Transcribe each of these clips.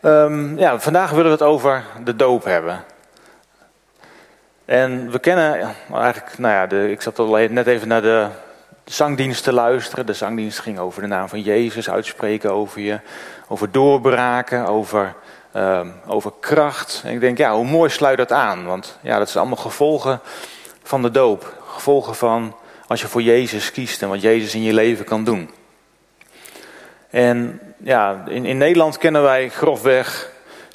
Ehm, ja, vandaag willen we het over de doop hebben. En we kennen eigenlijk, nou ja, de, ik zat al net even naar de zangdienst te luisteren. De zangdienst ging over de naam van Jezus uitspreken over je, over doorbraken, over, ehm, over kracht. En ik denk, ja, hoe mooi sluit dat aan? Want ja, dat zijn allemaal gevolgen van de doop. Gevolgen van als je voor Jezus kiest en wat Jezus in je leven kan doen. En ja, in, in Nederland kennen wij grofweg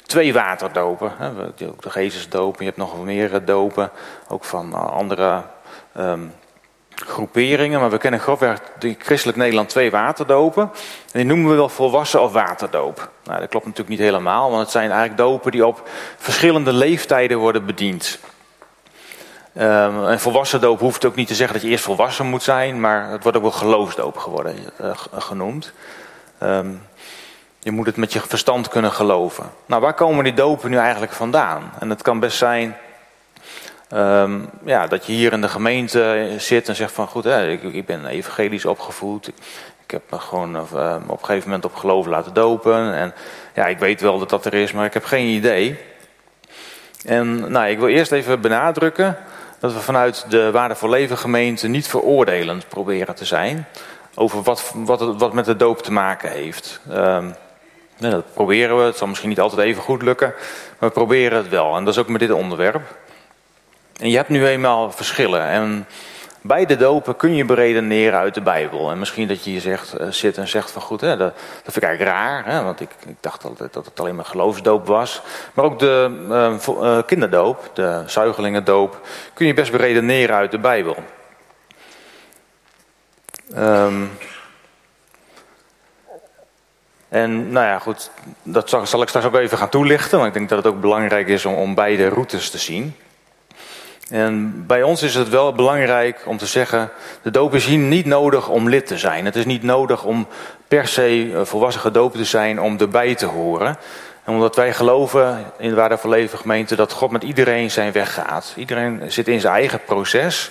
twee waterdopen. De Jezusdoop, je hebt nog meer dopen, ook van eh, andere um, groeperingen. Maar we kennen grofweg in christelijk Nederland twee waterdopen. En die noemen we wel volwassen of waterdoop. Nou, dat klopt natuurlijk niet helemaal, want het zijn eigenlijk dopen die op verschillende leeftijden worden bediend. Um, en volwassen doop hoeft ook niet te zeggen dat je eerst volwassen moet zijn, maar het wordt ook wel geloofsdoop uh, genoemd. Um, je moet het met je verstand kunnen geloven. Nou, waar komen die dopen nu eigenlijk vandaan? En het kan best zijn um, ja, dat je hier in de gemeente zit en zegt van goed, hè, ik, ik ben evangelisch opgevoed. Ik heb me gewoon uh, op een gegeven moment op geloof laten dopen. En ja, ik weet wel dat dat er is, maar ik heb geen idee. En nou, ik wil eerst even benadrukken dat we vanuit de Waarde voor Leven gemeente niet veroordelend proberen te zijn over wat, wat, wat met de doop te maken heeft. Um, dat proberen we. Het zal misschien niet altijd even goed lukken, maar we proberen het wel. En dat is ook met dit onderwerp. En je hebt nu eenmaal verschillen. En bij de dopen kun je beredeneren uit de Bijbel. En misschien dat je hier zegt, uh, zit en zegt van goed, hè, dat, vind ik eigenlijk raar. Hè, want ik, ik, dacht altijd dat het alleen maar geloofsdoop was. Maar ook de uh, kinderdoop, de zuigelingendoop, kun je best beredeneren uit de Bijbel. Um, en nou ja, goed, dat zal, ik straks ook even gaan toelichten. Want ik denk dat het ook belangrijk is om, om beide routes te zien. En bij ons is het wel belangrijk om te zeggen: de doop is hier niet nodig om lid te zijn. Het is niet nodig om per se eh, volwassen gedoopt te zijn om erbij te horen. En omdat wij geloven in de Waarde voor Leven gemeente dat God met iedereen zijn weg gaat. Iedereen zit in zijn eigen proces.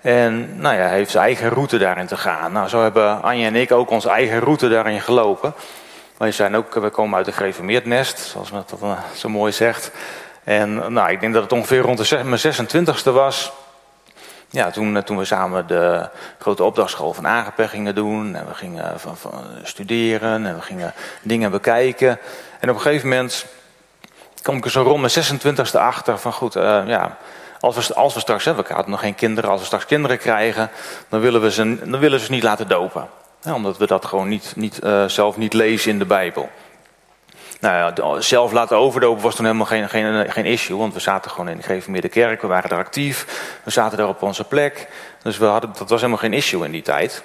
En nou ja, heeft zijn eigen route daarin te gaan. Nou, zo hebben Anja en ik ook onze eigen route daarin gelopen. Wij zijn ook, we komen uit een gereformeerd nest, zoals men dat zo mooi zegt. En nou, ik denk dat het ongeveer rond de, mijn 26e was. Ja, toen, toen we samen de grote opdachtschool van Agape gingen doen. En we gingen van, van studeren en we gingen dingen bekijken. En op een gegeven moment kwam ik er zo rond mijn 26e achter van goed, ja, als we, als we straks, hè, we hadden nog geen kinderen, als we straks kinderen krijgen, dan willen we ze, dan willen we ze niet laten dopen. Omdat we dat gewoon niet, niet, uh, zelf niet lezen in de Bijbel. Nou ja, zelf laten overdopen was toen helemaal geen, geen, geen issue, want we zaten gewoon in de gereformeerde kerk, we waren er actief, we zaten daar op onze plek. Dus we hadden, dat was helemaal geen issue in die tijd.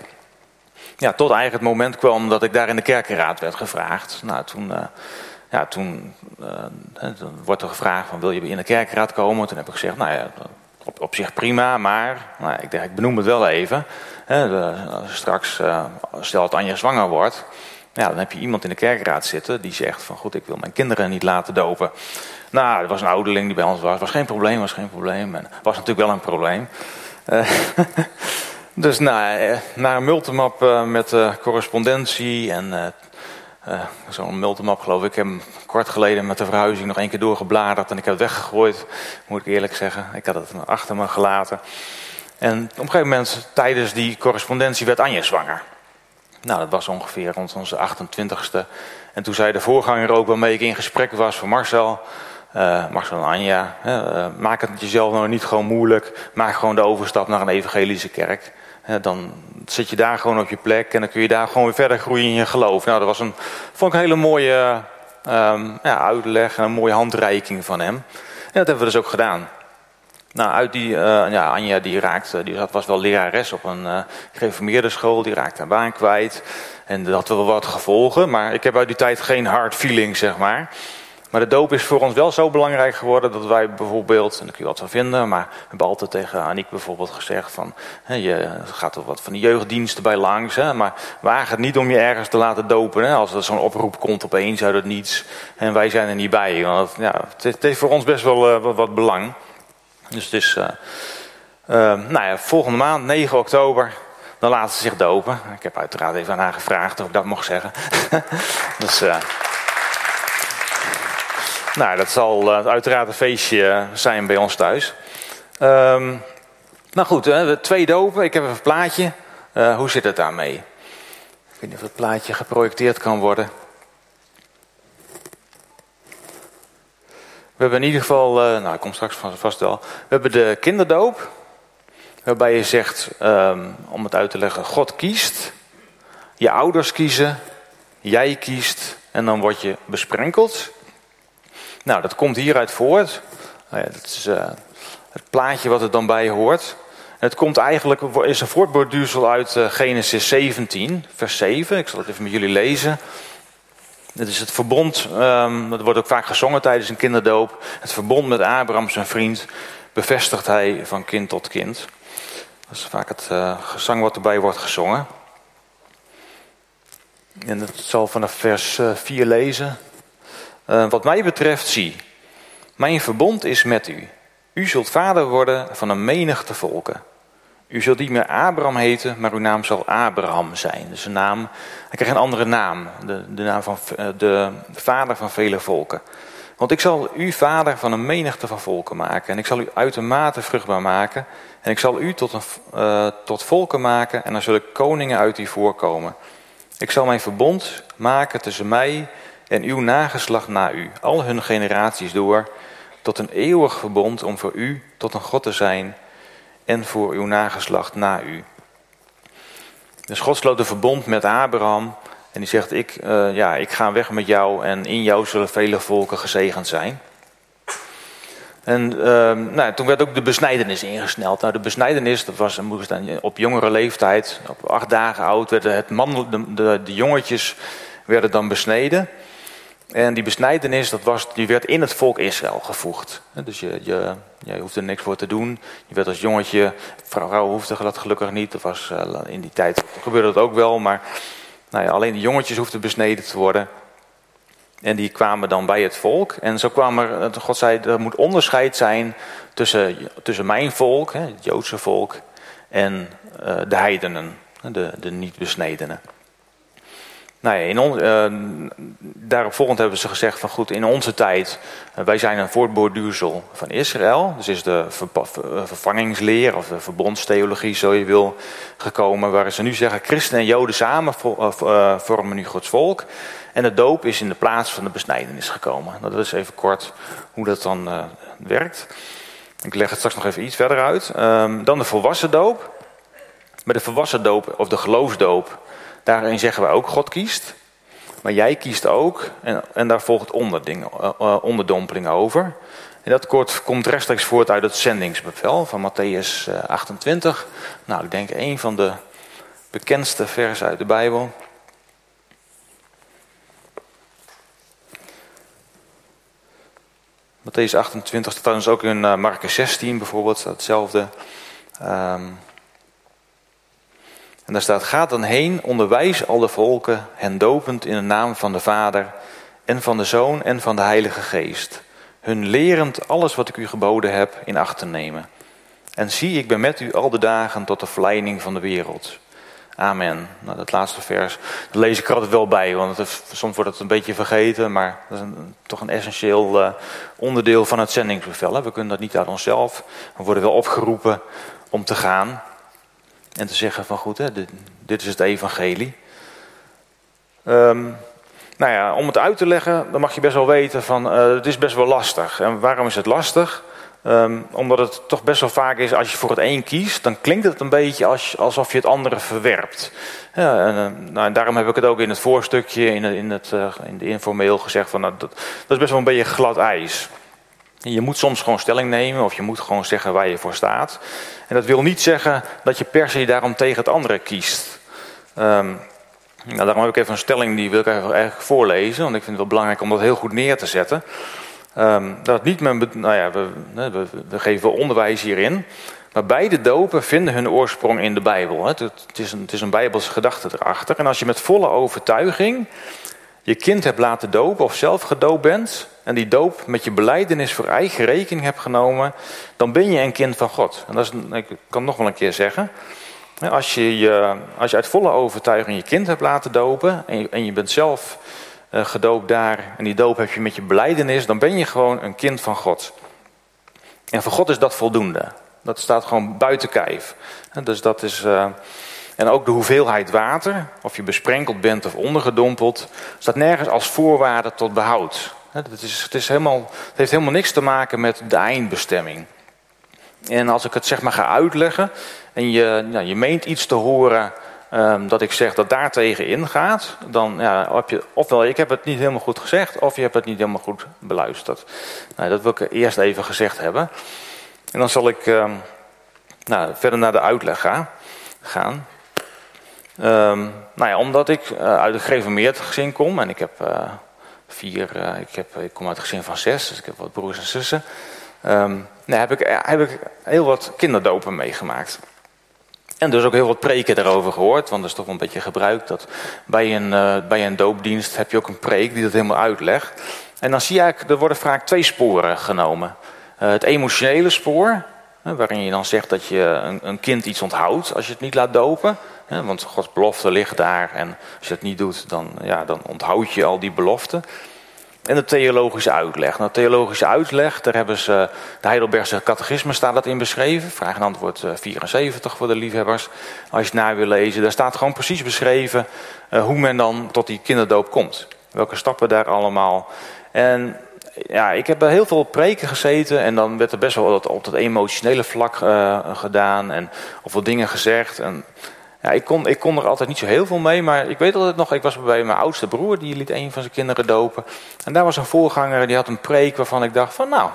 Ja, tot eigenlijk het moment kwam dat ik daar in de kerkenraad werd gevraagd. Nou, toen, uh, ja, toen wordt er gevraagd van wil je in de kerkenraad komen? Toen heb ik gezegd, nou ja, op, op zich prima, maar nou, ik, denk, ik benoem het wel even. Hè, straks, uh, stel dat Anja zwanger wordt, dan heb je iemand in de kerkraad zitten die zegt van goed, ik wil mijn kinderen niet laten dopen. Nou, er was een ouderling die bij ons was, was geen probleem, was geen probleem. En was natuurlijk wel een probleem. Uh, dus nou, naar een multimap met correspondentie en zo'n multimap geloof ik. Ik heb hem kort geleden met de verhuizing nog één keer doorgebladerd en ik heb het weggegooid, moet ik eerlijk zeggen. Ik had het achter me gelaten. En op een gegeven moment, tijdens die correspondentie, werd Anja zwanger. Nou, dat was ongeveer rond onze 28ste. En toen zei de voorganger ook waarmee ik in gesprek was voor Marcel. Uh, Marcel en Anja, uh, maak het jezelf nou niet gewoon moeilijk. Maak gewoon de overstap naar een evangelische kerk. Dan zit je daar gewoon op je plek en dan kun je daar gewoon weer verder groeien in je geloof. Nou, dat was een, vond ik een hele mooie um, ja, uitleg en een mooie handreiking van hem. En dat hebben we dus ook gedaan. Nou, uit die, uh, ja, Anja die raakte, die was wel lerares op een uh, gereformeerde school, die raakte haar baan kwijt. En dat had wel wat gevolgen, maar ik heb uit die tijd geen hard feeling, zeg maar. Maar de doop is voor ons wel zo belangrijk geworden dat wij bijvoorbeeld, en daar kun je wat van vinden, maar we hebben altijd tegen Aniek bijvoorbeeld gezegd van, hè, je gaat er wat van de jeugddiensten bij langs, hè, maar waag het niet om je ergens te laten dopen. Hè, als er zo'n oproep komt opeens uit het niets en wij zijn er niet bij. Want ja, het, heeft voor ons best wel wat, wat belang. Dus het uh, uh, nou ja, volgende maand, 9 oktober, dan laten ze zich dopen. Ik heb uiteraard even aan haar gevraagd of ik dat mocht zeggen. dus, uh, Nou, dat zal uiteraard een feestje zijn bij ons thuis. Um, nou goed, twee dopen. Ik heb even een plaatje. Hoe zit het daarmee? Ik weet niet of het plaatje geprojecteerd kan worden. Hebben in ieder geval, uh, nou ik kom straks vast wel. We hebben de kinderdoop. Waarbij je zegt, um, om het uit te leggen, God kiest. Je ouders kiezen. Jij kiest. En dan word je besprenkeld. Nou, dat komt hieruit voort. Nou ja, dat is uh, het plaatje wat er dan bij hoort. Het komt eigenlijk, is een voortborduursel uit uh, Genesis 17, vers 7. Ik zal het even met jullie lezen. Het is het verbond, um, dat wordt ook vaak gezongen tijdens een kinderdoop. Het verbond met Abraham, zijn vriend, bevestigt hij van kind tot kind. Dat is vaak het uh, gezang wat erbij wordt gezongen. En dat zal vanaf vers 4 uh, lezen. Uh, wat mij betreft, zie, mijn verbond is met u. U zult vader worden van een menigte volken. U zult niet meer Abraham heten, maar uw naam zal Abraham zijn. Dus een naam, hij krijgt een andere naam, de, de naam van eh, de vader van vele volken. Want ik zal u vader van een menigte van volken maken. En ik zal u uitermate vruchtbaar maken. En ik zal u tot, een, uh, tot volken maken. En dan zullen koningen uit u voorkomen. Ik zal mijn verbond maken tussen mij en uw nageslacht na u. Al hun generaties door. Tot een eeuwig verbond om voor u tot een God te zijn en voor uw nageslacht na u. Dus God sloot een verbond met Abraham en die zegt, ik, uh, ja, ik ga weg met jou en in jou zullen vele volken gezegend zijn. En uh, nou, toen werd ook de besnijdenis ingesneld. Nou, de besnijdenis, dat was op jongere leeftijd, op acht dagen oud, werden het man, de, de, de jongetjes werden dan besneden. En die besnijdenis, dat was, die werd in het volk Israël gevoegd. Dus je, je, je hoeft er niks voor te doen. Je werd als jongetje, vrouw hoefde dat gelukkig niet. Dat was, uh, in die tijd gebeurde dat ook wel, maar nou ja, alleen de jongetjes hoefden besneden te worden. En die kwamen dan bij het volk. En zo kwam er, God zei, er moet onderscheid zijn tussen, tussen mijn volk, het Joodse volk, en uh, de heidenen, de, de niet-besnedenen. Nou ja, in uh, daarop volgend hebben ze gezegd van goed, in onze tijd, uh, wij zijn een voortborduursel van Israël. Dus is de ver, vervangingsleer of de verbondstheologie, zo je wil, gekomen. Waar ze nu zeggen, christen en joden samen vormen nu Gods volk. En de doop is in de plaats van de besnijdenis gekomen. Nou, dat is even kort hoe dat dan werkt. Ik leg het straks nog even iets verder uit. Um, dan de volwassen doop. Bij de volwassen doop of de geloofsdoop Daarin zeggen we ook, God kiest. Maar jij kiest ook. En, en daar volgt onderding, uh, uh, onderdompeling over. En dat kort, komt rechtstreeks voort uit het zendingsbevel van Matthäus uh, 28. Nou, ik denk een van de bekendste versen uit de Bijbel. Matthäus 28 staat trouwens ook in Marcus 16 bijvoorbeeld, hetzelfde. Um, en daar staat, ga dan heen, onderwijs alle volken, hen dopend in de naam van de Vader en van de Zoon en van de Heilige Geest. Hun lerend alles wat ik u geboden heb in acht te nemen. En zie, ik ben met u al de dagen tot de verleiding van de wereld. Amen. Nou, dat laatste vers, dat lees ik er altijd wel bij, want het, soms wordt het een beetje vergeten, maar dat is toch een essentieel uh, onderdeel van het zendingsbevel. Hè. We kunnen dat niet uit onszelf. We worden wel opgeroepen om te gaan. En te zeggen van goed, hè, dit, dit is het evangelie. Um, nou ja, om het uit te leggen, dan mag je best wel weten van uh, het is best wel lastig. En waarom is het lastig? Um, omdat het toch best wel vaak is, als je voor het een kiest, dan klinkt het een beetje als, alsof je het andere verwerpt. Ja, en, uh, nou, en daarom heb ik het ook in het voorstukje, in, in, het, uh, in de informeel gezegd, van, nou, dat, dat is best wel een beetje glad ijs. Je moet soms gewoon stelling nemen of je moet gewoon zeggen waar je voor staat. En dat wil niet zeggen dat je per se daarom tegen het andere kiest. Um, nou, daarom heb ik even een stelling die wil ik eigenlijk voorlezen, want ik vind het wel belangrijk om dat heel goed neer te zetten. Um, dat niet mijn, nou ja, we, we, we geven onderwijs hierin, maar beide dopen vinden hun oorsprong in de Bijbel. Het, is een, het is een Bijbelse gedachte erachter. En als je met volle overtuiging je kind hebt laten dopen of zelf gedoopt bent en die doop met je beleidenis voor eigen rekening hebt genomen, dan ben je een kind van God. En dat is, ik kan nog wel een keer zeggen. Als je, je, als je uit volle overtuiging je kind hebt laten dopen en je, en je bent zelf gedoopt daar en die doop heb je met je beleidenis, dan ben je gewoon een kind van God. En voor God is dat voldoende. Dat staat gewoon buiten kijf. Dus dat is. Uh, en ook de hoeveelheid water, of je besprenkeld bent of ondergedompeld, staat nergens als voorwaarde tot behoud. Het, is, het, is helemaal, het heeft helemaal niks te maken met de eindbestemming. En als ik het zeg maar ga uitleggen en je, nou, je meent iets te horen um, dat ik zeg dat daar tegen ingaat, dan ja, heb je ofwel ik heb het niet helemaal goed gezegd, of je hebt het niet helemaal goed beluisterd. Nou, dat wil ik eerst even gezegd hebben. En dan zal ik um, nou, verder naar de uitleg gaan. Um, nou ja, omdat ik uh, uit een gereformeerd gezin kom en ik heb uh, vier, uh, ik, heb, ik kom uit een gezin van zes, dus ik heb wat broers en zussen. Um, nou, heb, ik, heb ik heel wat kinderdopen meegemaakt. En dus ook heel wat preken daarover gehoord, want dat is toch wel een beetje gebruikt dat bij een, bij een doopdienst heb je ook een preek die dat helemaal uitlegt. En dan zie je eigenlijk, er worden vaak twee sporen genomen. het emotionele spoor, waarin je dan zegt dat je een, een kind iets onthoudt als je het niet laat dopen want Gods belofte ligt daar en als je het niet doet, dan, ja, dan onthoud je al die beloften. En de theologische uitleg. Nou, theologische uitleg, daar hebben ze, de Heidelbergse catechisme staat dat in beschreven. Vraag en antwoord 74 eh, voor de liefhebbers. Als je het na wil lezen, daar staat gewoon precies beschreven uh, hoe men dan tot die kinderdoop komt. Welke stappen daar allemaal. En ja, ik heb heel veel preken gezeten en dan werd er best wel op dat emotionele vlak uh, gedaan en of wat dingen gezegd. En ik, kon, ik kon er altijd niet zo heel veel mee, maar ik weet altijd nog, ik was bij mijn oudste broer, die liet een van zijn kinderen dopen. En daar was een voorganger, die had een preek waarvan ik dacht van nou,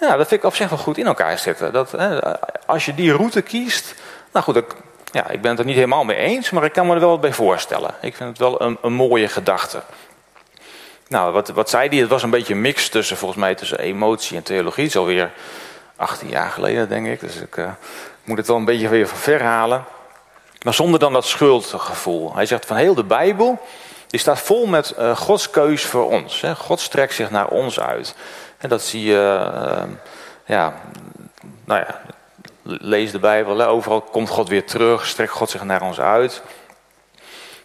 ja, dat vind ik op zich wel goed in elkaar zitten. Dat, hè, als je die route kiest, nou goed, ik, ja, ik ben het er niet helemaal mee eens, maar ik kan me er wel wat bij voorstellen. Ik vind het wel een, een mooie gedachte. Nou, wat, wat zei hij? Het was een beetje een mix tussen, volgens mij, tussen emotie en theologie. Het is alweer 18 jaar geleden, denk ik. Dus ik uh, moet het wel een beetje weer van halen. Maar zonder dan dat schuldgevoel. Hij zegt van heel de Bijbel, die staat vol met uh, Gods keus voor ons. Hè. God strekt zich naar ons uit. En dat zie je, uh, ja, nou ja, lees de Bijbel. Overal komt God weer terug, strekt God zich naar ons uit.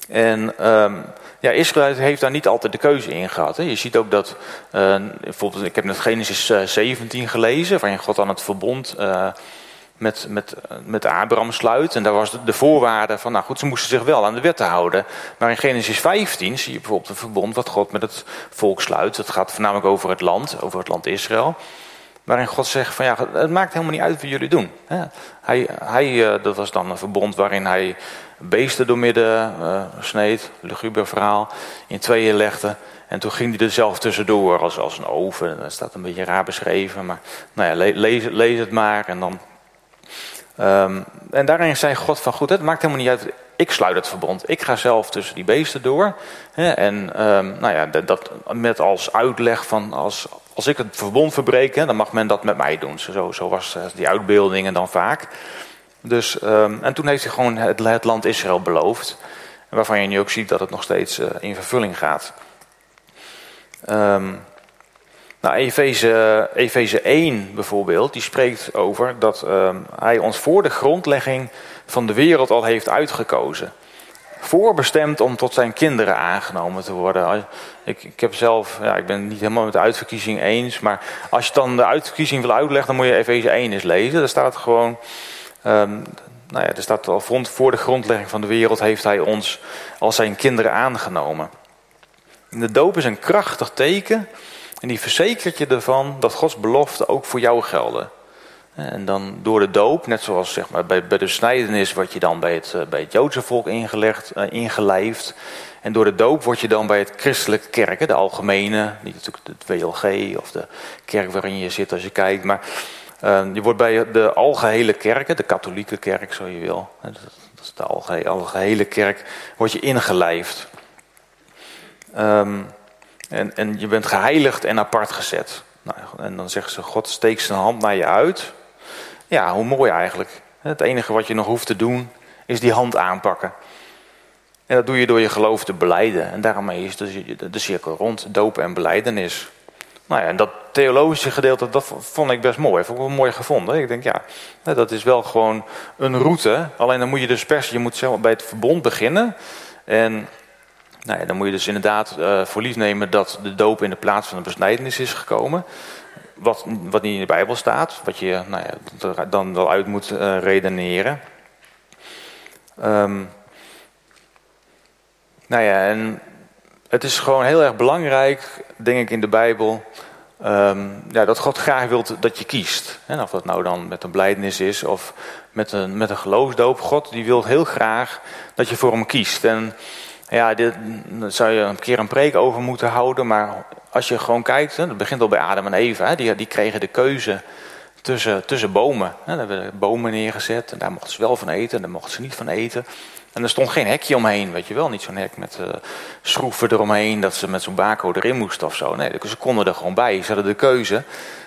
En um, ja, Israël heeft daar niet altijd de keuze in gehad. Hè. Je ziet ook dat, uh, bijvoorbeeld, ik heb net Genesis 17 gelezen, waarin God aan het verbond met, met, met Abraham sluit. En daar was de, de, voorwaarde van, nou goed, ze moesten zich wel aan de wetten houden. Maar in Genesis 15 zie je bijvoorbeeld een verbond wat God met het volk sluit. Dat gaat voornamelijk over het land, over het land Israël. Waarin God zegt van ja, het maakt helemaal niet uit wat jullie doen. Hij, hij, eh, dat was dan een verbond waarin hij beesten doormidden uh, sneed, luguber verhaal, in tweeën legde. En toen ging hij er zelf tussendoor als, als een oven. Dat staat een beetje raar beschreven, maar nou ja, lees het maar en dan Um, en daarin zei God van goed, het maakt helemaal niet uit, ik sluit het verbond. Ik ga zelf tussen die beesten door. Hè, en um, nou ja, dat met als uitleg van als, als ik het verbond verbreek, dan mag men dat met mij doen. Zo, zo was eh, die uitbeeldingen dan vaak. Dus, um, en toen heeft hij gewoon het, land Israël beloofd. Waarvan je nu ook ziet dat het nog steeds uh, in vervulling gaat. Um, nou, Efeze, Efeze 1 bijvoorbeeld, die spreekt over dat uh, hij ons voor de grondlegging van de wereld al heeft uitgekozen. Voorbestemd om tot zijn kinderen aangenomen te worden. Ik, ik heb zelf, ja, ik ben niet helemaal met de uitverkiezing eens, maar als je dan de uitverkiezing wil uitleggen, dan moet je Efeze 1 eens lezen. Daar staat gewoon, um, nou ja, er staat al voor de grondlegging van de wereld heeft hij ons als zijn kinderen aangenomen. de doop is een krachtig teken en die verzekert je ervan dat Gods beloften ook voor jou gelden. En dan door de doop, net zoals zeg maar, bij, bij de snijdenis word je dan bij het, eh, bij het Joodse volk ingelegd, uh, ingelijfd. En door de doop word je dan bij het christelijke kerk, de algemene, niet natuurlijk het WLG of de kerk waarin je zit als je kijkt. Maar uh, je wordt bij de algehele kerken, de katholieke kerk zo je wil. Dat is de algehele, algehele kerk, word je ingelijfd. Um, en, en je bent geheiligd en apart gezet. Nou, en dan zeggen ze, God steekt zijn hand naar je uit. Ja, hoe mooi eigenlijk. Het enige wat je nog hoeft te doen, is die hand aanpakken. En dat doe je door je geloof te beleiden. En daarmee is de, de cirkel rond, dopen en beleidenis. Nou ja, en dat theologische gedeelte, dat vond ik best mooi. Vond ik wel mooi gevonden. Ik denk, ja, dat is wel gewoon een route. Alleen dan moet je dus pers, je moet zelf bij het verbond beginnen. En Nou dan moet je dus inderdaad uh, voor lief nemen dat de doop in de plaats van de besnijdenis is gekomen. Wat, wat niet in de Bijbel staat, wat je nou ja, dan wel uit moet uh, redeneren. Um, nou ja, en het is gewoon heel erg belangrijk, denk ik, in de Bijbel. Um, ja, dat God graag wil dat je kiest. En of dat nou dan met een blijdenis is of met een, met een geloofsdoop. God die wil heel graag dat je voor hem kiest. En ja, dit, daar zou je een keer een preek over moeten houden. Maar als je gewoon kijkt, dat begint al bij Adam en Eva. Die, die kregen de keuze tussen, tussen bomen. Hè, daar werden bomen neergezet en daar mochten ze wel van eten en daar mochten ze niet van eten. En er stond geen hekje omheen, weet je wel. Niet zo'n hek met uh, schroeven eromheen dat ze met zo'n bako erin moesten of zo. Nee, ze konden er gewoon bij. Ze hadden de keuze.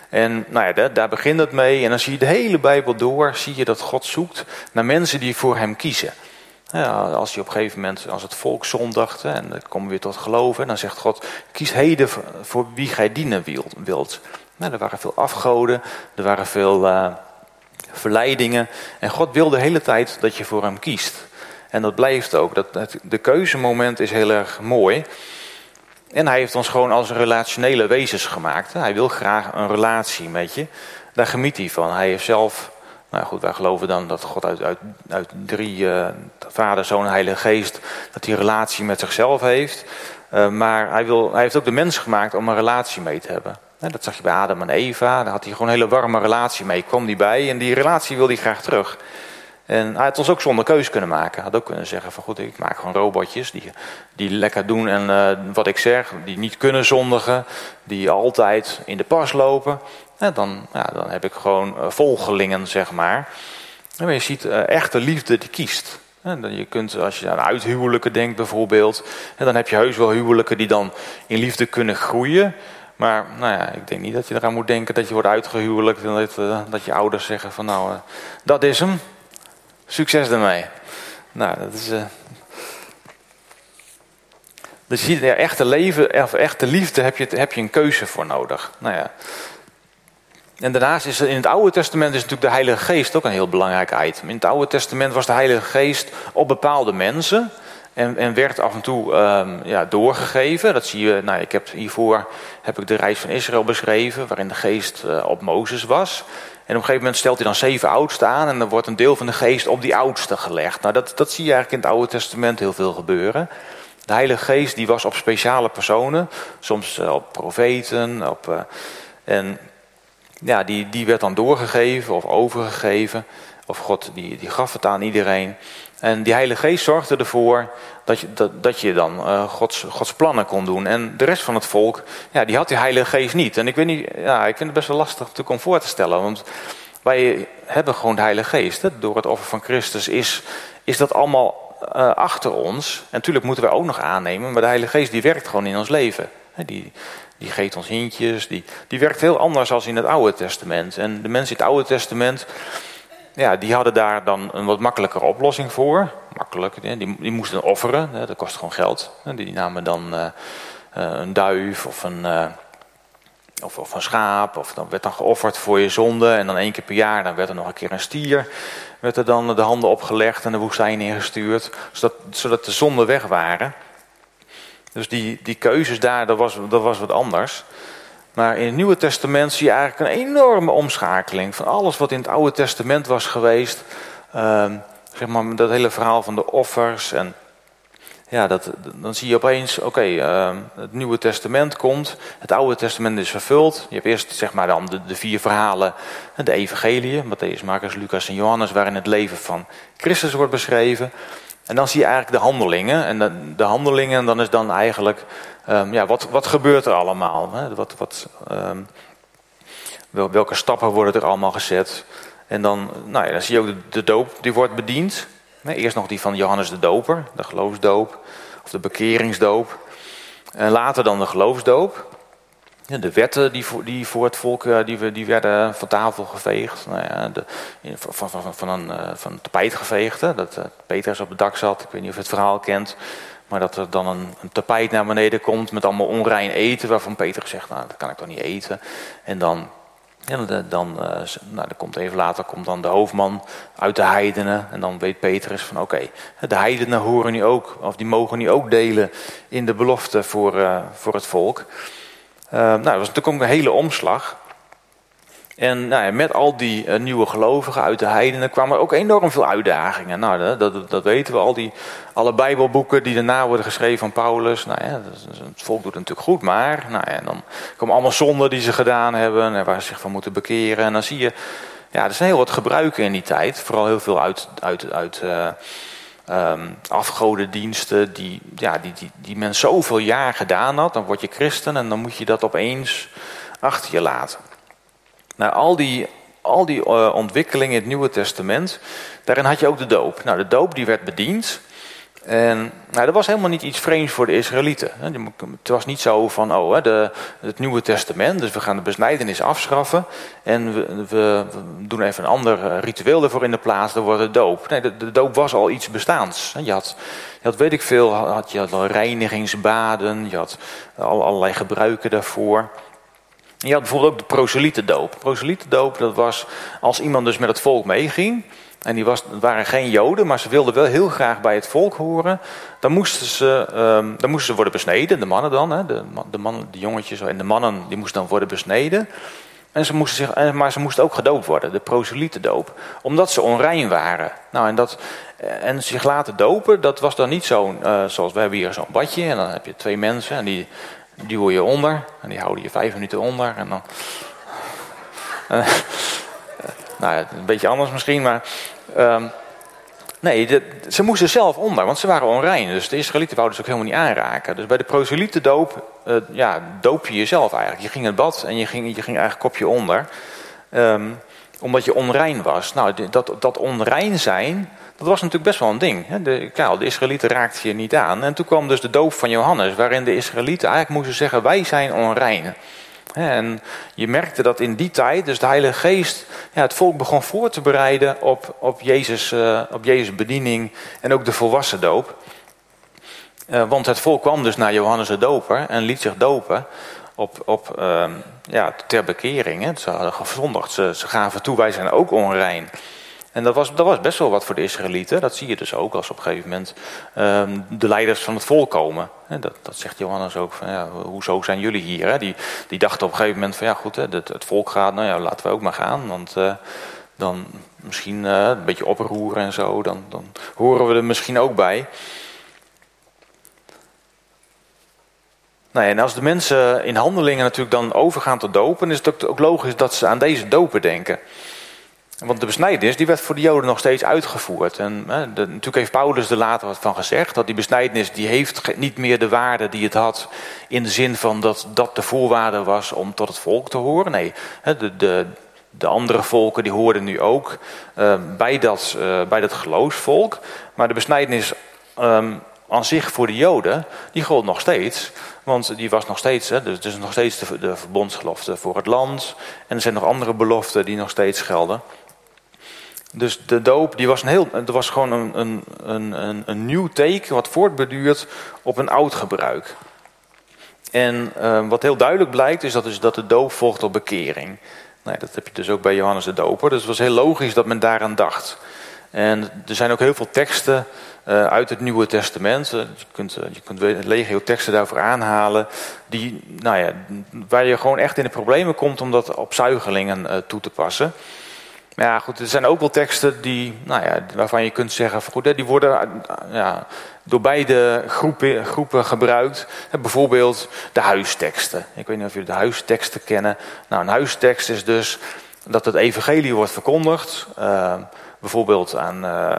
En nou ja, daar, daar begint het mee. En dan zie je de hele Bijbel door, zie je dat God zoekt naar mensen die voor hem kiezen. Ja, als je op een gegeven moment, als het volk zondigt en dan komen we weer tot geloven, dan zegt God, kies heden voor wie gij dienen wilt. Nou, er waren veel afgoden, er waren veel uh, verleidingen. En God wil de hele tijd dat je voor hem kiest. En dat blijft ook. Dat, het, de keuzemoment is heel erg mooi. En hij heeft ons gewoon als relationele wezens gemaakt. Hij wil graag een relatie met je. Daar geniet hij van. Hij heeft zelf, nou goed, wij geloven dan dat God uit, uit, uit drie, uh, vader, zoon en heilige geest, dat hij een relatie met zichzelf heeft. Uh, maar hij, wil, hij heeft ook de mens gemaakt om een relatie mee te hebben. Dat zag je bij Adam en Eva. Daar had hij gewoon een hele warme relatie mee. Kwam die bij en die relatie wil hij graag terug. En hij had ons ook zonder keus kunnen maken. Hij had ook kunnen zeggen van goed, ik maak gewoon robotjes die, die lekker doen en uh, wat ik zeg, die niet kunnen zondigen, die altijd in de pas lopen. Dan, ja, dan heb ik gewoon uh, volgelingen, zeg maar. Je ziet uh, echte liefde die kiest. Je kunt, als je aan uithuwelijken denkt bijvoorbeeld, dan heb je heus wel huwelijken die dan in liefde kunnen groeien. Maar nou ja, ik denk niet dat je eraan moet denken dat je wordt uitgehuwelijkt en dat, dat je ouders zeggen van nou, dat is hem. Succes daarmee. Nou, dat is. Uh... Dus je ja, echte leven, of echte liefde heb je, heb je een keuze voor nodig. Nou ja. En daarnaast is in het Oude Testament is natuurlijk de Heilige Geest ook een heel belangrijk item. In het Oude Testament was de Heilige Geest op bepaalde mensen. En, en werd af en toe um, ja, doorgegeven. Dat zie je, nou, ik heb hiervoor heb ik de reis van Israël beschreven, waarin de geest uh, op Mozes was. En op een gegeven moment stelt hij dan zeven oudsten aan en dan wordt een deel van de geest op die oudsten gelegd. Nou, dat, dat zie je eigenlijk in het Oude Testament heel veel gebeuren. De Heilige Geest die was op speciale personen, soms eh, op profeten. Op, uh, en ja, die, die werd dan doorgegeven of overgegeven. Of God die, die gaf het aan iedereen. En die Heilige Geest zorgde ervoor dat je, dat, dat je dan uh, Gods, Gods plannen kon doen. En de rest van het volk, ja, die had die Heilige Geest niet. En ik weet niet, ja, ik vind het best wel lastig om voor te stellen. Want wij hebben gewoon de Heilige Geest. Door het offer van Christus is, is dat allemaal uh, achter ons. En natuurlijk moeten wij ook nog aannemen, maar de Heilige Geest die werkt gewoon in ons leven. Die, die geeft ons hintjes, die, die werkt heel anders dan in het Oude Testament. En de mensen in het Oude Testament, ja, die hadden daar dan een wat makkelijkere oplossing voor. Makkelijk, die, die moesten offeren, dat kost gewoon geld. Die namen dan uh, een duif of een, uh, of, of, een schaap, of dan werd dan geofferd voor je zonde. En dan één keer per jaar dan werd er nog een keer een stier. Werd er dan de handen opgelegd en de woestijn ingestuurd, zodat, zodat de zonden weg waren. Dus die, die keuzes daar, dat was, dat was wat anders. Maar in het Nieuwe Testament zie je eigenlijk een enorme omschakeling van alles wat in het Oude Testament was geweest. Uh, zeg maar dat hele verhaal van de offers. En ja, dat, dan zie je opeens, oké, uh, het Nieuwe Testament komt, het Oude Testament is vervuld. Je hebt eerst zeg maar dan de, de vier verhalen, de evangeliën, Matthäus, Marcus, Lucas en Johannes, waarin het leven van Christus wordt beschreven. En dan zie je eigenlijk de handelingen. En de, de handelingen, dan is dan eigenlijk Um, ja, wat, wat gebeurt er allemaal? Hè? Wat, wat, um, wel, welke stappen worden er allemaal gezet? En dan, nou ja, dan zie je ook de, de doop, die wordt bediend. Eerst nog die van Johannes de Doper, de geloofsdoop, of de bekeringsdoop. En later dan de geloofsdoop. De wetten die voor, die voor het volk eh, die, die werden van tafel geveegd. Nou ja, van, van, van, een, eh, van tapijt geveegd. Dat uh, Petrus op het dak zat. Ik weet niet of je het verhaal kent. Maar dat er dan een, een, tapijt naar beneden komt met allemaal onrein eten. Waarvan Peter zegt, nou dat kan ik toch niet eten. En dan En dan, uh, nou, dan komt even later komt dan de hoofdman uit de heidenen. En dan weet Petrus van oké, de heidenen horen nu ook, of die mogen nu ook delen in de belofte voor, voor het volk. Uh, nou, dat was natuurlijk ook een hele omslag. En nou ja, met al die uh, nieuwe gelovigen uit de heidenen kwamen er ook enorm veel uitdagingen. Nou, dat, dat, weten we, al die, alle bijbelboeken die daarna worden geschreven van Paulus. Nou ja, het volk doet natuurlijk goed, maar nou ja, dan komen allemaal zonden die ze gedaan hebben en waar ze zich van moeten bekeren. En dan zie je, ja, er zijn heel wat gebruiken in die tijd. Vooral heel veel uit, uit, uit uh, um, afgodendiensten die, ja, die, die, die men zoveel jaar gedaan had. Dan word je christen en dan moet je dat opeens achter je laten. Nou, al die, al die uh, ontwikkelingen in het Nieuwe Testament, daarin had je ook de doop. Nou, de doop die werd bediend. En nou, dat was helemaal niet iets vreemds voor de Israëlieten. Het was niet zo van, oh, de, het Nieuwe Testament, dus we gaan de besnijdenis afschaffen. En we, we, doen even een ander eh, ritueel ervoor in de plaats, dan wordt het doop. Nee, de, de, doop was al iets bestaans. Je had, je had weet ik veel, had, je had reinigingsbaden, je had allerlei gebruiken daarvoor. Je had bijvoorbeeld ook de proselietendoop. Proselietendoop, dat was als iemand dus met het volk meeging. En die waren geen joden, maar ze wilden wel heel graag bij het volk horen. Dan moesten ze, um, dan moesten ze worden besneden, de mannen dan. Hè, de, de, mannen, de jongetjes en de mannen die moesten dan worden besneden. En ze moesten zich, maar ze moesten ook gedoopt worden, de proselietendoop. Omdat ze onrein waren. Nou, en, dat, en zich laten dopen, dat was dan niet zo, uh, zoals we hebben hier zo'n badje. En dan heb je twee mensen en die duw je onder. En die houden je vijf minuten onder. En dan... Nou een beetje anders misschien, maar... Um, nee, ze moesten zelf onder, want ze waren onrein. Dus de Israëlieten wouden ze ook helemaal niet aanraken. Dus bij de proselytendoop, uh, ja, doop je jezelf eigenlijk. Je ging het bad en je ging, je ging eigenlijk kopje onder. Um, omdat je onrein was. Nou, dat, dat onrein zijn, dat was natuurlijk best wel een ding. De, de Israëlieten raakten je niet aan. En toen kwam dus de doop van Johannes, waarin de Israëlieten eigenlijk moesten zeggen: wij zijn onrein. En je merkte dat in die tijd, dus de Heilige Geest, ja, het volk begon voor te bereiden op, op, Jezus, uh, op Jezus' bediening en ook de volwassen doop. Uh, want het volk kwam dus naar Johannes de Doper en liet zich dopen op, op uh, ja, ter bekering. Hè. Ze hadden gezondigd, ze, ze gaven toe, wij zijn ook onrein. En dat was, dat was best wel wat voor de Israëlieten. Dat zie je dus ook als op een gegeven moment um, de leiders van het volk komen. Dat, dat zegt Johannes ook van, ja, hoezo zijn jullie hier? Hè? Die, die dachten op een gegeven moment van, ja goed, hè, het, het volk gaat, nou ja, laten we ook maar gaan. Want uh, dan misschien uh, een beetje oproeren en zo, dan, dan horen we er misschien ook bij. Nou ja, en als de mensen in handelingen natuurlijk dan overgaan tot dopen, is het ook logisch dat ze aan deze dopen denken. Want de besnijdenis die werd voor de Joden nog steeds uitgevoerd. En hè, natuurlijk heeft Paulus er later wat van gezegd. Dat die besnijdenis die heeft niet meer de waarde die het had. In de zin van dat dat de voorwaarde was om tot het volk te horen. Nee, de, de, de andere volken die hoorden nu ook uh, bij, dat, uh, bij dat geloofsvolk. Maar de besnijdenis um, aan zich voor de Joden, die gold nog steeds. Want die was nog steeds, hè, dus nog steeds de, de verbondsgelofte voor het land. En er zijn nog andere beloften die nog steeds gelden. Dus de doop die was, een heel, het was gewoon een, een, een, een nieuw teken wat voortbeduurt op een oud gebruik. En uh, wat heel duidelijk blijkt is dat, dus dat de doop volgt op bekering. Nou, dat heb je dus ook bij Johannes de Doper. Dus het was heel logisch dat men daaraan dacht. En er zijn ook heel veel teksten uh, uit het Nieuwe Testament. Uh, je kunt, je kunt legio teksten daarvoor aanhalen. Die, nou ja, waar je gewoon echt in de problemen komt om dat op zuigelingen toe te passen. Ja, goed, er zijn ook wel teksten die, nou ja, waarvan je kunt zeggen, goed, die worden ja, door beide groepen, groepen gebruikt. Bijvoorbeeld de huisteksten. Ik weet niet of jullie de huisteksten kennen. Nou, een huistekst is dus dat het evangelie wordt verkondigd. Uh, bijvoorbeeld aan, uh,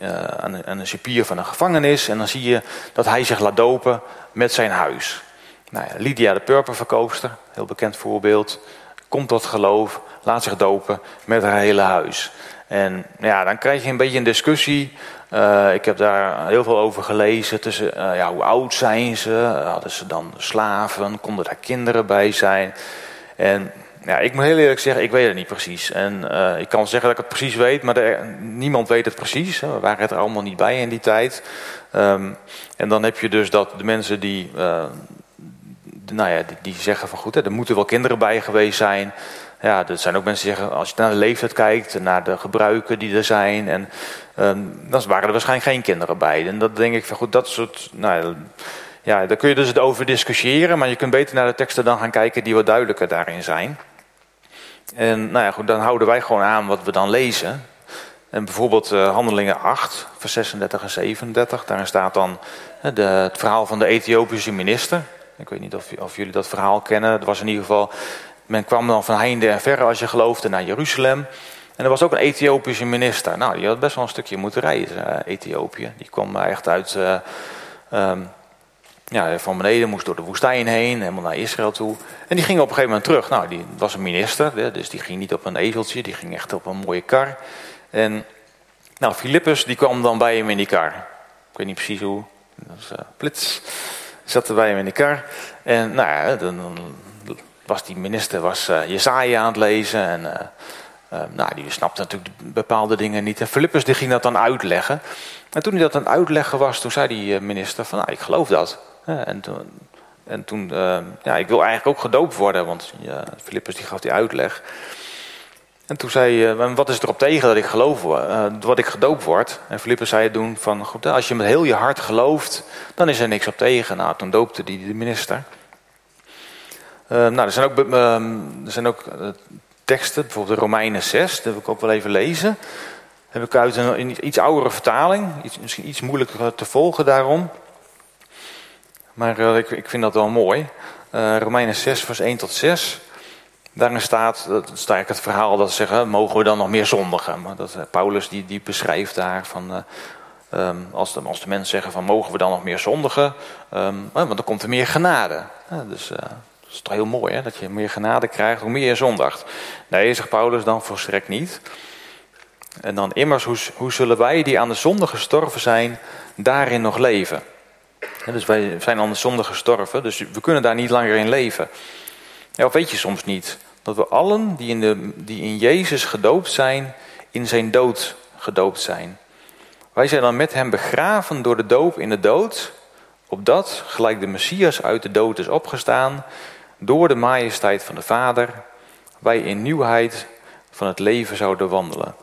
uh, aan, aan, een cipier van een gevangenis. En dan zie je dat hij zich laat dopen met zijn huis. Nou ja, Lydia de purperverkoopster, heel bekend voorbeeld. Komt tot geloof laat zich dopen met haar hele huis. En ja, dan krijg je een beetje een discussie. Uh, ik heb daar heel veel over gelezen. Tussen, uh, ja, hoe oud zijn ze? Hadden ze dan slaven? Konden daar kinderen bij zijn? En ja, ik moet heel eerlijk zeggen, ik weet het niet precies. En uh, ik kan zeggen dat ik het precies weet, maar niemand weet het precies. We waren er allemaal niet bij in die tijd. Um, en dan heb je dus dat de mensen die nou ja, die, zeggen van goed, hè, er moeten wel kinderen bij geweest zijn. Ja, er zijn ook mensen die zeggen, als je naar de leeftijd kijkt, naar de gebruiken die er zijn. En um, dan waren er waarschijnlijk geen kinderen bij. En dat denk ik van goed, dat soort. Nou, ja, daar kun je dus het over discussiëren, maar je kunt beter naar de teksten dan gaan kijken die wat duidelijker daarin zijn. En nou ja, goed, dan houden wij gewoon aan wat we dan lezen. En bijvoorbeeld uh, Handelingen 8, vers 36 en 37, daarin staat dan de, het verhaal van de Ethiopische minister. Ik weet niet of, of, jullie dat verhaal kennen. Het was in ieder geval, men kwam dan van heinde en verre als je geloofde naar Jeruzalem. En er was ook een Ethiopische minister. Nou, die had best wel een stukje moeten reizen, uh, Ethiopië. Die kwam echt uit, uh, um, ja, van beneden, moest door de woestijn heen, helemaal naar Israël toe. En die ging op een gegeven moment terug. Nou, die was een minister, dus die ging niet op een ezeltje, die ging echt op een mooie kar. En nou, Filippus die kwam dan bij hem in die kar. Ik weet niet precies hoe. Dat was, uh, plits. Zat bij hem in de kar. En nou ja, dan, was die minister was, uh, aan het lezen. En uh, nou, die snapte natuurlijk bepaalde dingen niet. En Filippus die ging dat dan uitleggen. En toen hij dat aan het uitleggen was, toen zei die minister van, nou, ik geloof dat. En toen, en toen ja, ik wil eigenlijk ook gedoopt worden, want ja, Filippus die gaf die uitleg. En toen zei hij, wat is erop tegen dat ik geloof, uh, wat ik gedoopt word? En Filippus zei doen van, goed, als je met heel je hart gelooft, dan is er niks op tegen. Nou, toen doopte hij de minister. Uh, nou, er zijn ook, uh, er zijn ook teksten, bijvoorbeeld de Romeinen 6, dat wil ik ook wel even lezen. Heb ik uit een, iets oudere vertaling, iets, misschien iets moeilijker te volgen daarom. Maar ik, ik vind dat wel mooi. Romeinen 6, vers 1 tot 6. Daarin staat, dat het verhaal dat ze zeggen, mogen we dan nog meer zondigen? Maar dat, eh, Paulus die, die beschrijft daar van, uh, um, als, de, als de mensen zeggen van mogen we dan nog meer zondigen? Um, want dan komt er meer genade. Dus uh, dat is toch heel mooi hè, dat je meer genade krijgt hoe meer je zondigt. Nee, zegt Paulus dan volstrekt niet. En dan immers, hoe, hoe zullen wij die aan de zonde gestorven zijn, daarin nog leven? Dus wij zijn aan de zonde gestorven, dus we kunnen daar niet langer in leven. Ja, of weet je soms niet dat we allen die in, de, die in Jezus gedoopt zijn, in zijn dood gedoopt zijn. Wij zijn dan met hem begraven door de doop in de dood, opdat, gelijk de Messias uit de dood is opgestaan, door de majesteit van de Vader, wij in nieuwheid van het leven zouden wandelen.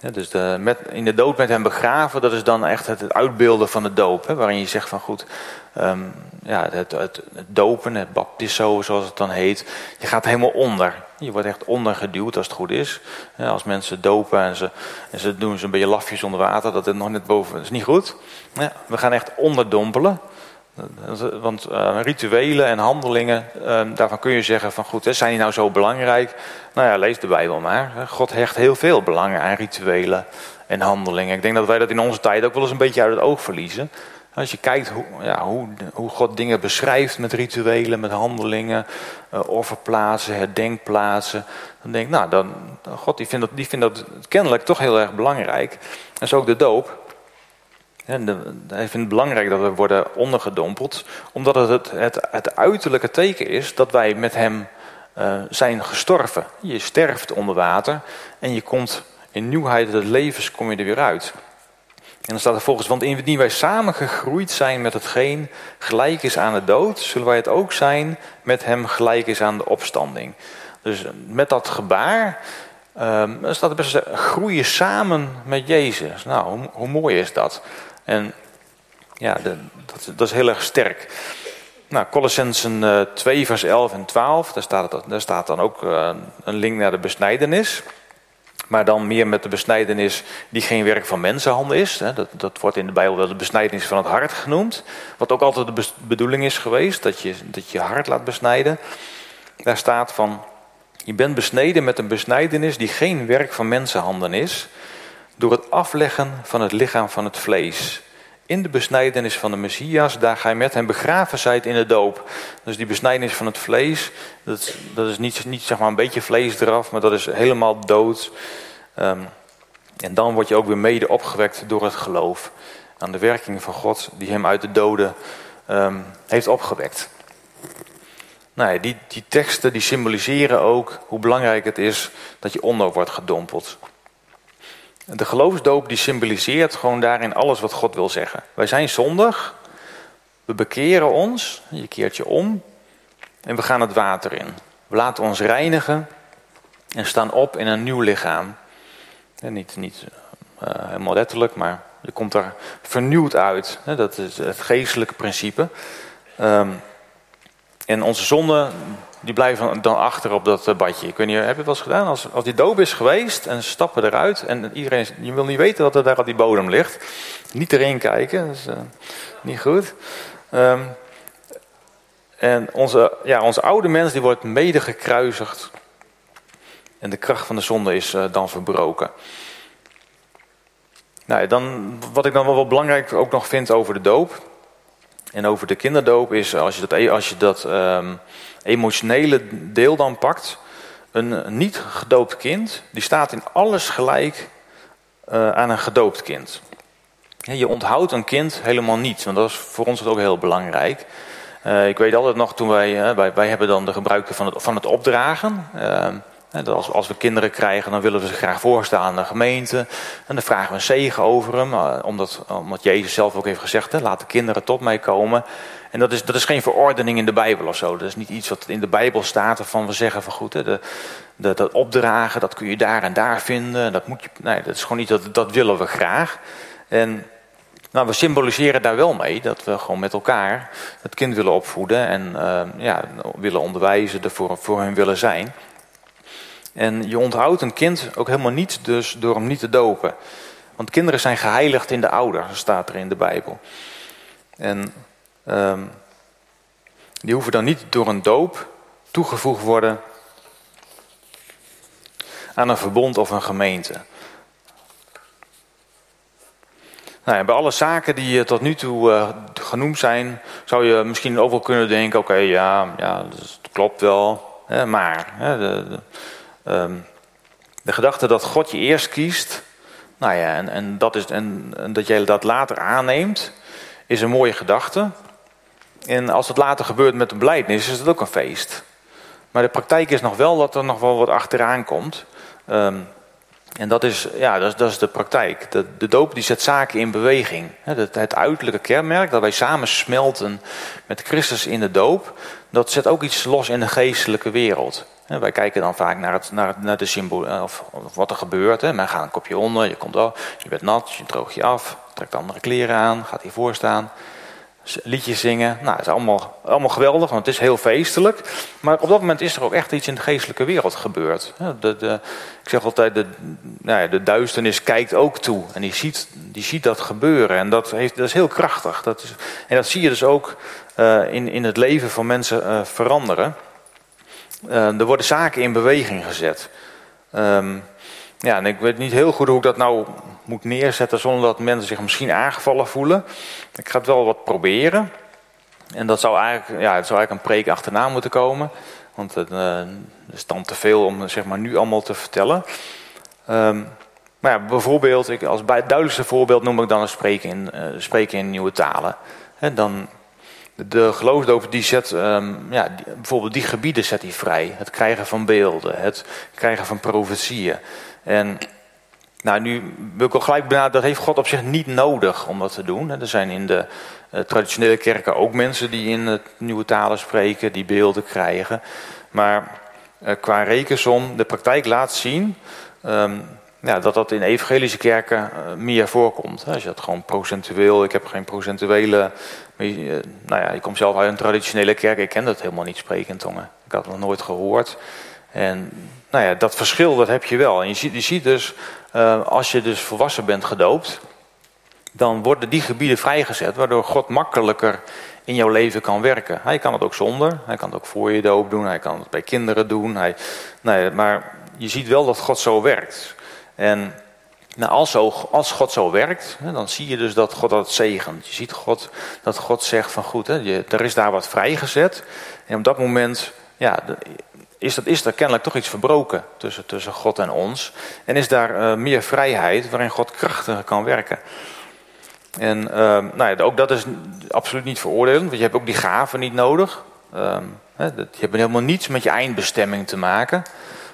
Ja, dus met, in de dood met hem begraven, dat is dan echt het, uitbeelden van de doop. Hè, waarin je zegt van goed, um, ja, het, het, dopen, het baptiso zoals het dan heet. Je gaat helemaal onder. Je wordt echt ondergeduwd als het goed is. Als mensen dopen en ze, en ze doen ze een beetje lafjes onder water, dat het nog net boven dat is niet goed. Ja, we gaan echt onderdompelen. Want uh, rituelen en handelingen, uh, daarvan kun je zeggen van goed, hè, zijn die nou zo belangrijk? Nou ja, lees de Bijbel maar. God hecht heel veel belang aan rituelen en handelingen. Ik denk dat wij dat in onze tijd ook wel eens een beetje uit het oog verliezen. Als je kijkt hoe, ja, hoe, hoe God dingen beschrijft met rituelen, met handelingen, uh, offerplaatsen, herdenkplaatsen. Dan denk ik, nou, dan, God die vindt, dat, die vindt dat kennelijk toch heel erg belangrijk. En zo ook de doop. Hij vindt het belangrijk dat we worden ondergedompeld, omdat het het, het, het uiterlijke teken is dat wij met hem uh, zijn gestorven. Je sterft onder water en je komt in nieuwheid des levens kom je er weer uit. En dan staat er volgens, want indien wij samen gegroeid zijn met hetgeen gelijk is aan de dood, zullen wij het ook zijn met hem gelijk is aan de opstanding. Dus met dat gebaar um, staat er best groeien samen met Jezus. Nou, hoe mooi is dat? En ja, dat, dat, is heel erg sterk. Nou, Colossensen uh, 2 vers 11 en 12, daar staat, daar staat dan ook uh, een link naar de besnijdenis. Maar dan meer met de besnijdenis die geen werk van mensenhanden is. Dat, dat wordt in de Bijbel wel de besnijdenis van het hart genoemd. Wat ook altijd de bedoeling is geweest, dat je dat je hart laat besnijden. Daar staat van, je bent besneden met een besnijdenis die geen werk van mensenhanden is. Door het afleggen van het lichaam van het vlees. In de besnijdenis van de Messias, daar gij met hem begraven zijt in de doop. Dus die besnijdenis van het vlees, dat, dat is niet, niet zeg maar een beetje vlees eraf, maar dat is helemaal dood. Um, en dan word je ook weer mede opgewekt door het geloof aan de werking van God die hem uit de doden um, heeft opgewekt. Nou ja, die, die teksten die symboliseren ook hoe belangrijk het is dat je onder wordt gedompeld. De geloofsdoop die symboliseert gewoon daarin alles wat God wil zeggen. Wij zijn zondig, We bekeren ons, je keert je om en we gaan het water in. We laten ons reinigen en staan op in een nieuw lichaam. Niet niet uh, helemaal letterlijk, maar je komt er vernieuwd uit. Dat is het geestelijke principe. Um, en onze zonden die blijven dan achter op dat badje. Ik weet niet, heb je het wel eens gedaan? Als, als die doop is geweest en ze stappen eruit en iedereen, je wil niet weten dat er daar op die bodem ligt. Niet erin kijken, dat is uh, niet goed. Um, en onze, ja, onze oude mens die wordt mede gekruisigd. En de kracht van de zonde is uh, dan verbroken. Nou, dan, wat ik dan wel, wel belangrijk ook nog vind over de doop. En over de kinderdoop is, als je dat, e- als je dat um, emotionele deel dan pakt. Een niet gedoopt kind, die staat in alles gelijk uh, aan een gedoopt kind. Je onthoudt een kind helemaal niet, want dat is voor ons ook heel belangrijk. Uh, ik weet altijd nog, toen wij, uh, wij, wij hebben dan de gebruiken van het, van het opdragen. Als, we kinderen krijgen, dan willen we ze graag voorstaan aan de gemeente. En dan vragen we een zegen over hem. Eh, omdat, omdat Jezus zelf ook heeft gezegd, hè, laat de kinderen tot mij komen. En dat is, dat is geen verordening in de Bijbel of zo. Dat is niet iets wat in de Bijbel staat waarvan we zeggen van goed, de, dat opdragen, dat kun je daar en daar vinden. Dat, moet je, nee, dat is gewoon niet, dat, dat willen we graag. En nou, we symboliseren daar wel mee dat we gewoon met elkaar het kind willen opvoeden en uh, ja, willen onderwijzen, er voor, voor hun willen zijn. En je onthoudt een kind ook helemaal niet dus door hem niet te dopen. Want kinderen zijn geheiligd in de ouder, staat er in de Bijbel. En um, die hoeven dan niet door een doop toegevoegd worden aan een verbond of een gemeente. Nou ja, bij alle zaken die tot nu toe uh, genoemd zijn, zou je misschien ook wel kunnen denken: oké, ja, ja, dat klopt wel. Hè, maar hè, de, um, de, gedachte dat God je eerst kiest, nou ja, en, en, dat is, dat jij dat later aanneemt, is een mooie gedachte. En als het later gebeurt met een beleidnis, is het ook een feest. Maar de praktijk is nog wel dat er nog wel wat achteraan komt. Um, en dat is, ja, dat is, dat is de praktijk. De, de, doop die zet zaken in beweging. Het, het uiterlijke kenmerk, dat wij samen smelten met Christus in de doop, dat zet ook iets los in de geestelijke wereld. Wij kijken dan vaak naar, het, naar, naar de symbool, eh, of, wat er gebeurt. Hè. Men gaat een kopje onder, je komt al, je bent nat, je droog je af, trekt andere kleren aan, gaat hiervoor staan liedjes zingen. Nou, is allemaal, allemaal geweldig, want het is heel feestelijk. Maar op dat moment is er ook echt iets in de geestelijke wereld gebeurd. De, ik zeg altijd, de, nou ja, de duisternis kijkt ook toe. En die ziet, die ziet dat gebeuren. En dat, heeft, dat is heel krachtig. Dat is, en dat zie je dus ook uh, in, in het leven van mensen uh, veranderen. Uh, er worden zaken in beweging gezet. Um, ja, en ik weet niet heel goed hoe ik dat nou moet neerzetten zonder dat mensen zich misschien aangevallen voelen. Ik ga het wel wat proberen. En dat zou eigenlijk, ja, het zou eigenlijk een preek achterna moeten komen. Want het uh, is dan te veel om zeg maar, nu allemaal te vertellen. Um, maar ja, bijvoorbeeld, ik, als bij het duidelijkste voorbeeld noem ik dan een spreken in, uh, spreken in nieuwe talen. Dan, de geloofsdoop die zet, um, ja, bijvoorbeeld die gebieden zet hij vrij. Het krijgen van beelden, het krijgen van profetieën. En nou, nu wil ik al gelijk benadrukken, dat heeft God op zich niet nodig om dat te doen. Er zijn in de uh, traditionele kerken ook mensen die in nieuwe talen spreken, die beelden krijgen. Maar uh, qua rekensom, de praktijk laat zien um, ja, dat dat in evangelische kerken uh, meer voorkomt. Als je dat gewoon procentueel, ik heb geen procentuele, nou ja, ik kom zelf uit een traditionele kerk, ik ken dat helemaal niet spreken tongen. Ik had het nog nooit gehoord. En nou ja, dat verschil dat heb je wel. En je ziet, je ziet dus, uh, als je dus volwassen bent gedoopt, dan worden die gebieden vrijgezet, waardoor God makkelijker in jouw leven kan werken. Hij kan het ook zonder, hij kan het ook voor je doop doen, hij kan het bij kinderen doen. Hij, nee, maar je ziet wel dat God zo werkt. En nou, als, als God zo werkt, dan zie je dus dat God dat zegent. Je ziet God, dat God zegt van goed, hè, er is daar wat vrijgezet. En op dat moment ja, is, dat, is er kennelijk toch iets verbroken tussen, tussen God en ons. En is daar uh, meer vrijheid waarin God krachtiger kan werken. En uh, nou ja, ook dat is absoluut niet veroordelend, want je hebt ook die gaven niet nodig. Uh, hè, dat, je hebt helemaal niets met je eindbestemming te maken.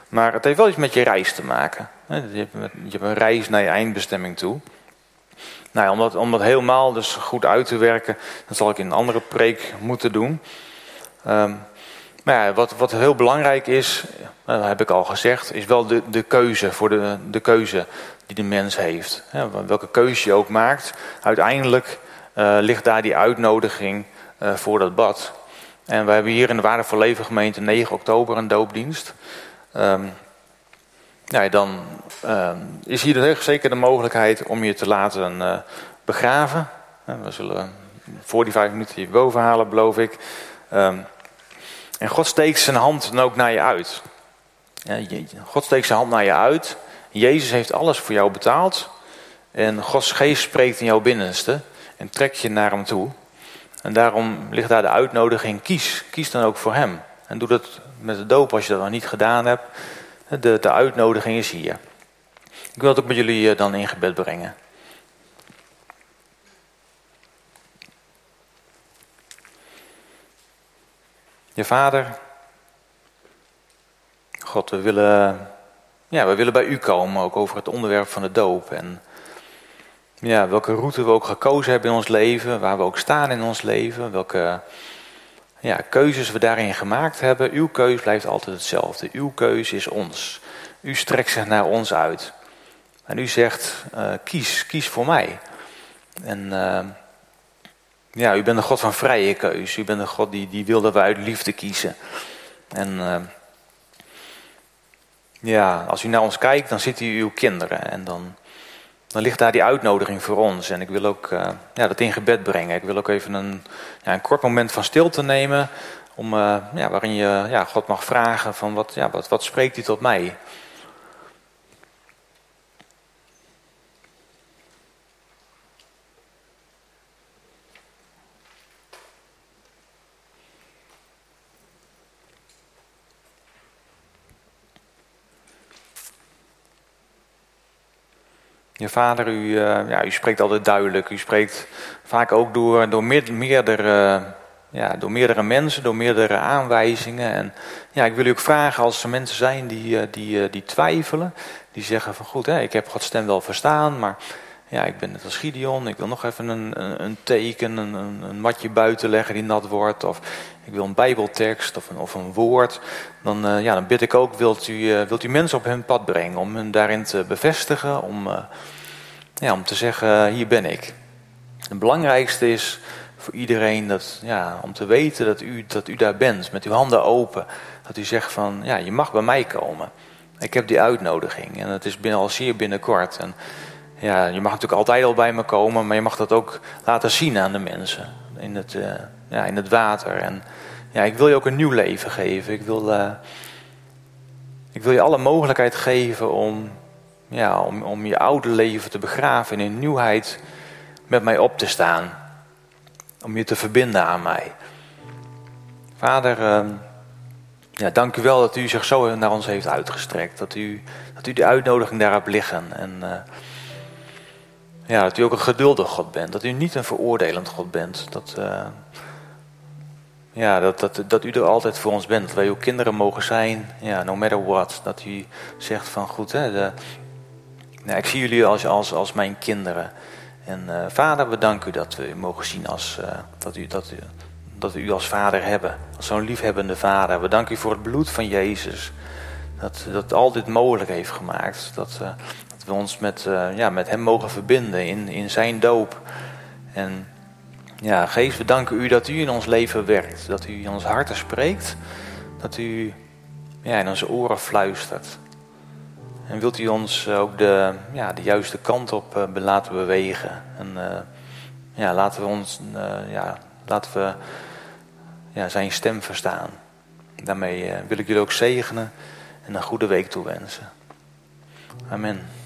Maar het heeft wel iets met je reis te maken. Je, hebt, een reis naar je eindbestemming toe. Nou om, dat, helemaal dus goed uit te werken, dat zal ik in een andere preek moeten doen. Um, maar ja, wat, wat heel belangrijk is, dat heb ik al gezegd, is wel de, de keuze voor de, de keuze die de mens heeft. welke keuze je ook maakt, uiteindelijk uh, ligt daar die uitnodiging uh, voor dat bad. En we hebben hier in de Waardevol Leven gemeente 9 oktober een doopdienst. Nou, dan um, is hier zeker de mogelijkheid om je te laten uh, begraven. We zullen voor die vijf minuten je boven halen, beloof ik. Um, en God steekt zijn hand dan ook naar je uit. God steekt zijn hand naar je uit. Jezus heeft alles voor jou betaald. En Gods geest spreekt in jouw binnenste. En trekt je naar hem toe. En daarom ligt daar de uitnodiging, kies. Kies dan ook voor hem. En doe dat met de doop als je dat nog niet gedaan hebt. De, de uitnodiging is hier. Ik wil het ook met jullie eh, dan in gebed brengen. Je vader, God, we willen, ja, we willen bij u komen, ook over het onderwerp van de doop. En ja, welke route we ook gekozen hebben in ons leven, waar we ook staan in ons leven, welke ja, keuzes we daarin gemaakt hebben. Uw keus blijft altijd hetzelfde. Uw keus is ons. U strekt zich naar ons uit. En u zegt, uh, kies, kies voor mij. En uh, ja, u bent een God van vrije keus. U bent een God die, die wil dat we uit liefde kiezen. En uh, ja, als u naar ons kijkt, dan ziet u uw kinderen. En dan, dan ligt daar die uitnodiging voor ons. En ik wil ook uh, ja, dat in gebed brengen. Ik wil ook even een, ja, een kort moment van stilte nemen. Om, uh, ja, waarin je ja, God mag vragen van wat, ja, wat, wat spreekt u tot mij? Je vader, u, uh, ja, u spreekt altijd duidelijk. U spreekt vaak ook door, door meerdere, ja, door meerdere mensen, door meerdere aanwijzingen. En ja, ik wil u ook vragen als er mensen zijn die, uh, die, uh, die twijfelen. Die zeggen van goed, hè, ik heb Gods stem wel verstaan, maar ja, ik ben net als Gideon. Ik wil nog even een, een, een teken, een, een, matje buiten leggen die nat wordt. Of ik wil een bijbeltekst of een, of een woord. Dan, uh, ja, dan bid ik ook, wilt u, uh, wilt u mensen op hun pad brengen. Om hen daarin te bevestigen. Om, uh, ja, om te zeggen, hier ben ik. Het belangrijkste is voor iedereen dat, ja, om te weten dat u, dat u daar bent. Met uw handen open. Dat u zegt van, ja, je mag bij mij komen. Ik heb die uitnodiging. En het is binnen, al zeer binnenkort. En, ja, je mag natuurlijk altijd al bij me komen, maar je mag dat ook laten zien aan de mensen. In het, uh, ja, in het water. En ja, ik wil je ook een nieuw leven geven. Ik wil, uh, ik wil je alle mogelijkheid geven om, ja, om, om je oude leven te begraven en in nieuwheid met mij op te staan. Om je te verbinden aan mij. Vader, uh, ja, dank u wel dat u zich zo naar ons heeft uitgestrekt. Dat u, dat u de uitnodiging daar hebt liggen. En ja, dat u ook een geduldig God bent. Dat u niet een veroordelend God bent. Dat, uh, ja, dat, dat, dat u er altijd voor ons bent. Dat wij uw kinderen mogen zijn. Ja, no matter what. Dat u zegt van goed, hè, de, nou, ik zie jullie als, als, als mijn kinderen. En uh, vader, we danken u dat we u mogen zien als, uh, dat, u, dat, dat we u als vader hebben. Als zo'n liefhebbende vader. We danken u voor het bloed van Jezus. Dat, dat al dit mogelijk heeft gemaakt. Dat, uh, we ons met, uh, ja, met hem mogen verbinden in, in zijn doop. En ja, geest, we danken u dat u in ons leven werkt. Dat u in ons harten spreekt. Dat u ja, in onze oren fluistert. En wilt u ons ook de, ja, de juiste kant op uh, laten bewegen. En ja, laten we ons, ja, laten we ja, zijn stem verstaan. Daarmee wil ik jullie ook zegenen en een goede week toewensen. Amen.